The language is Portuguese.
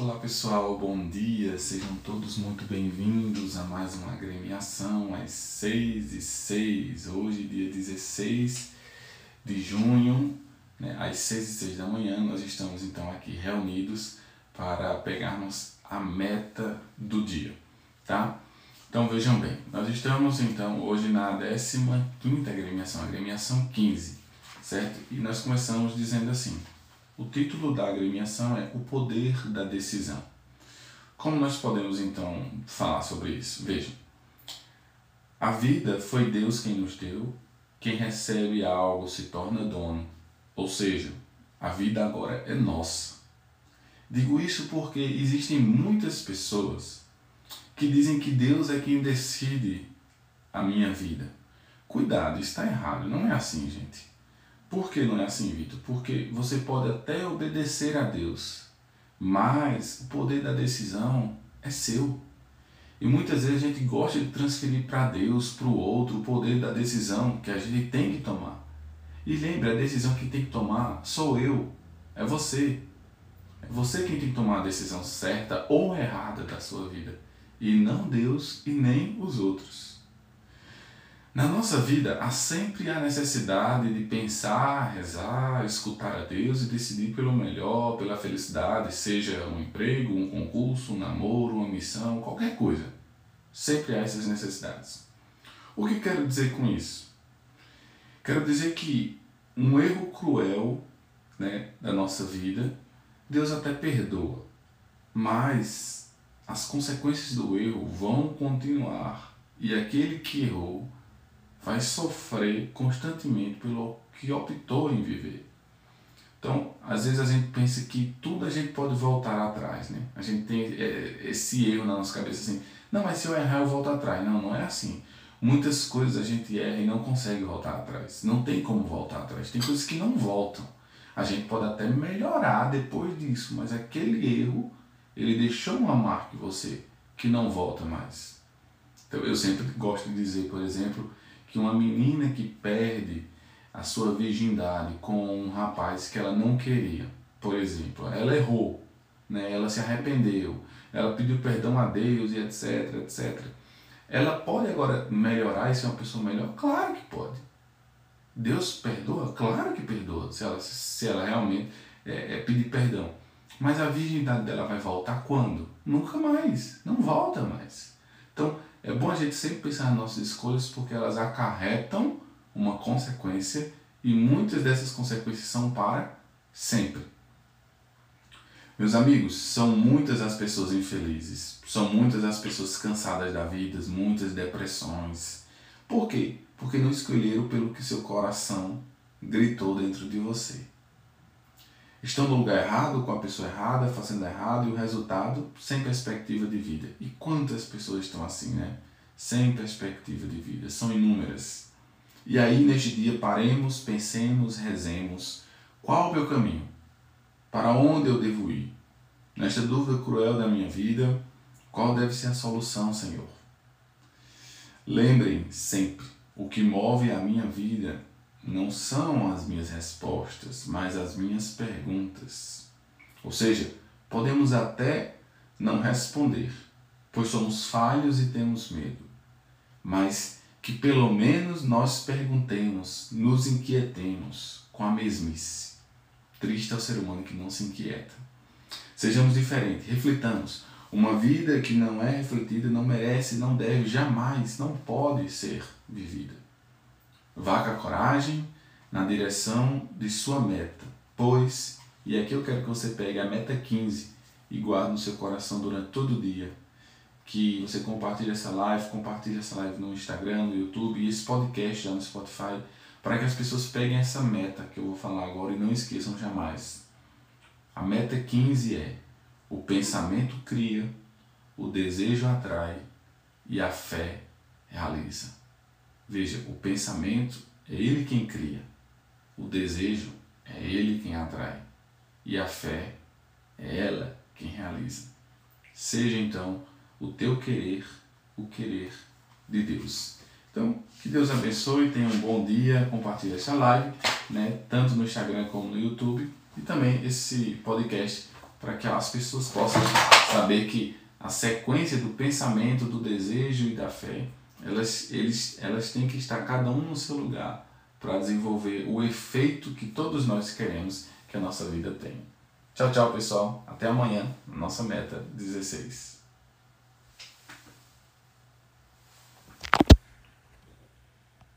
Olá pessoal, bom dia, sejam todos muito bem-vindos a mais uma agremiação às 6 e 6, hoje dia 16 de junho, né, às 6 e 6 da manhã, nós estamos então aqui reunidos para pegarmos a meta do dia, tá? Então vejam bem, nós estamos então hoje na 15ª agremiação, agremiação 15, certo? E nós começamos dizendo assim, o título da agremiação é O Poder da Decisão. Como nós podemos então falar sobre isso? Veja, a vida foi Deus quem nos deu, quem recebe algo se torna dono, ou seja, a vida agora é nossa. Digo isso porque existem muitas pessoas que dizem que Deus é quem decide a minha vida. Cuidado, está errado, não é assim, gente. Por que não é assim, Vitor? Porque você pode até obedecer a Deus, mas o poder da decisão é seu. E muitas vezes a gente gosta de transferir para Deus, para o outro, o poder da decisão que a gente tem que tomar. E lembre, a decisão que tem que tomar sou eu, é você. É você quem tem que tomar a decisão certa ou errada da sua vida. E não Deus e nem os outros. Na nossa vida, há sempre a necessidade de pensar, rezar, escutar a Deus e decidir pelo melhor, pela felicidade, seja um emprego, um concurso, um namoro, uma missão, qualquer coisa. Sempre há essas necessidades. O que quero dizer com isso? Quero dizer que um erro cruel né, da nossa vida, Deus até perdoa, mas as consequências do erro vão continuar e aquele que errou vai sofrer constantemente pelo que optou em viver. Então, às vezes a gente pensa que tudo a gente pode voltar atrás, né? A gente tem é, esse erro na nossa cabeça assim, não, mas se eu errar eu volto atrás. Não, não é assim. Muitas coisas a gente erra e não consegue voltar atrás. Não tem como voltar atrás. Tem coisas que não voltam. A gente pode até melhorar depois disso, mas aquele erro, ele deixou uma marca em você que não volta mais. Então, eu sempre gosto de dizer, por exemplo, que uma menina que perde a sua virgindade com um rapaz que ela não queria, por exemplo, ela errou, né? ela se arrependeu, ela pediu perdão a Deus e etc, etc. Ela pode agora melhorar e ser uma pessoa melhor? Claro que pode. Deus perdoa? Claro que perdoa, se ela, se ela realmente é, é pedir perdão. Mas a virgindade dela vai voltar quando? Nunca mais. Não volta mais. Então, é bom a gente sempre pensar nas nossas escolhas porque elas acarretam uma consequência e muitas dessas consequências são para sempre. Meus amigos, são muitas as pessoas infelizes, são muitas as pessoas cansadas da vida, muitas depressões. Por quê? Porque não escolheram pelo que seu coração gritou dentro de você estão no lugar errado, com a pessoa errada, fazendo errado e o resultado sem perspectiva de vida. E quantas pessoas estão assim, né? Sem perspectiva de vida. São inúmeras. E aí, neste dia, paremos, pensemos, rezemos. Qual o meu caminho? Para onde eu devo ir? Nesta dúvida cruel da minha vida, qual deve ser a solução, Senhor? Lembrem sempre: o que move a minha vida não são as minhas respostas, mas as minhas perguntas. Ou seja, podemos até não responder, pois somos falhos e temos medo, mas que pelo menos nós perguntemos, nos inquietemos com a mesmice. Triste é o ser humano que não se inquieta. Sejamos diferentes, reflitamos. Uma vida que não é refletida não merece, não deve, jamais, não pode ser vivida. Vá com a coragem na direção de sua meta, pois, e aqui eu quero que você pegue a meta 15 e guarde no seu coração durante todo o dia. Que você compartilhe essa live, compartilhe essa live no Instagram, no YouTube e esse podcast já no Spotify, para que as pessoas peguem essa meta que eu vou falar agora e não esqueçam jamais. A meta 15 é: o pensamento cria, o desejo atrai e a fé realiza. Veja, o pensamento é ele quem cria, o desejo é ele quem atrai e a fé é ela quem realiza. Seja então o teu querer o querer de Deus. Então, que Deus abençoe, tenha um bom dia, compartilhe essa live, né, tanto no Instagram como no YouTube, e também esse podcast para que as pessoas possam saber que a sequência do pensamento, do desejo e da fé, elas, eles, elas têm que estar cada um no seu lugar para desenvolver o efeito que todos nós queremos que a nossa vida tenha. Tchau, tchau, pessoal. Até amanhã, nossa meta 16.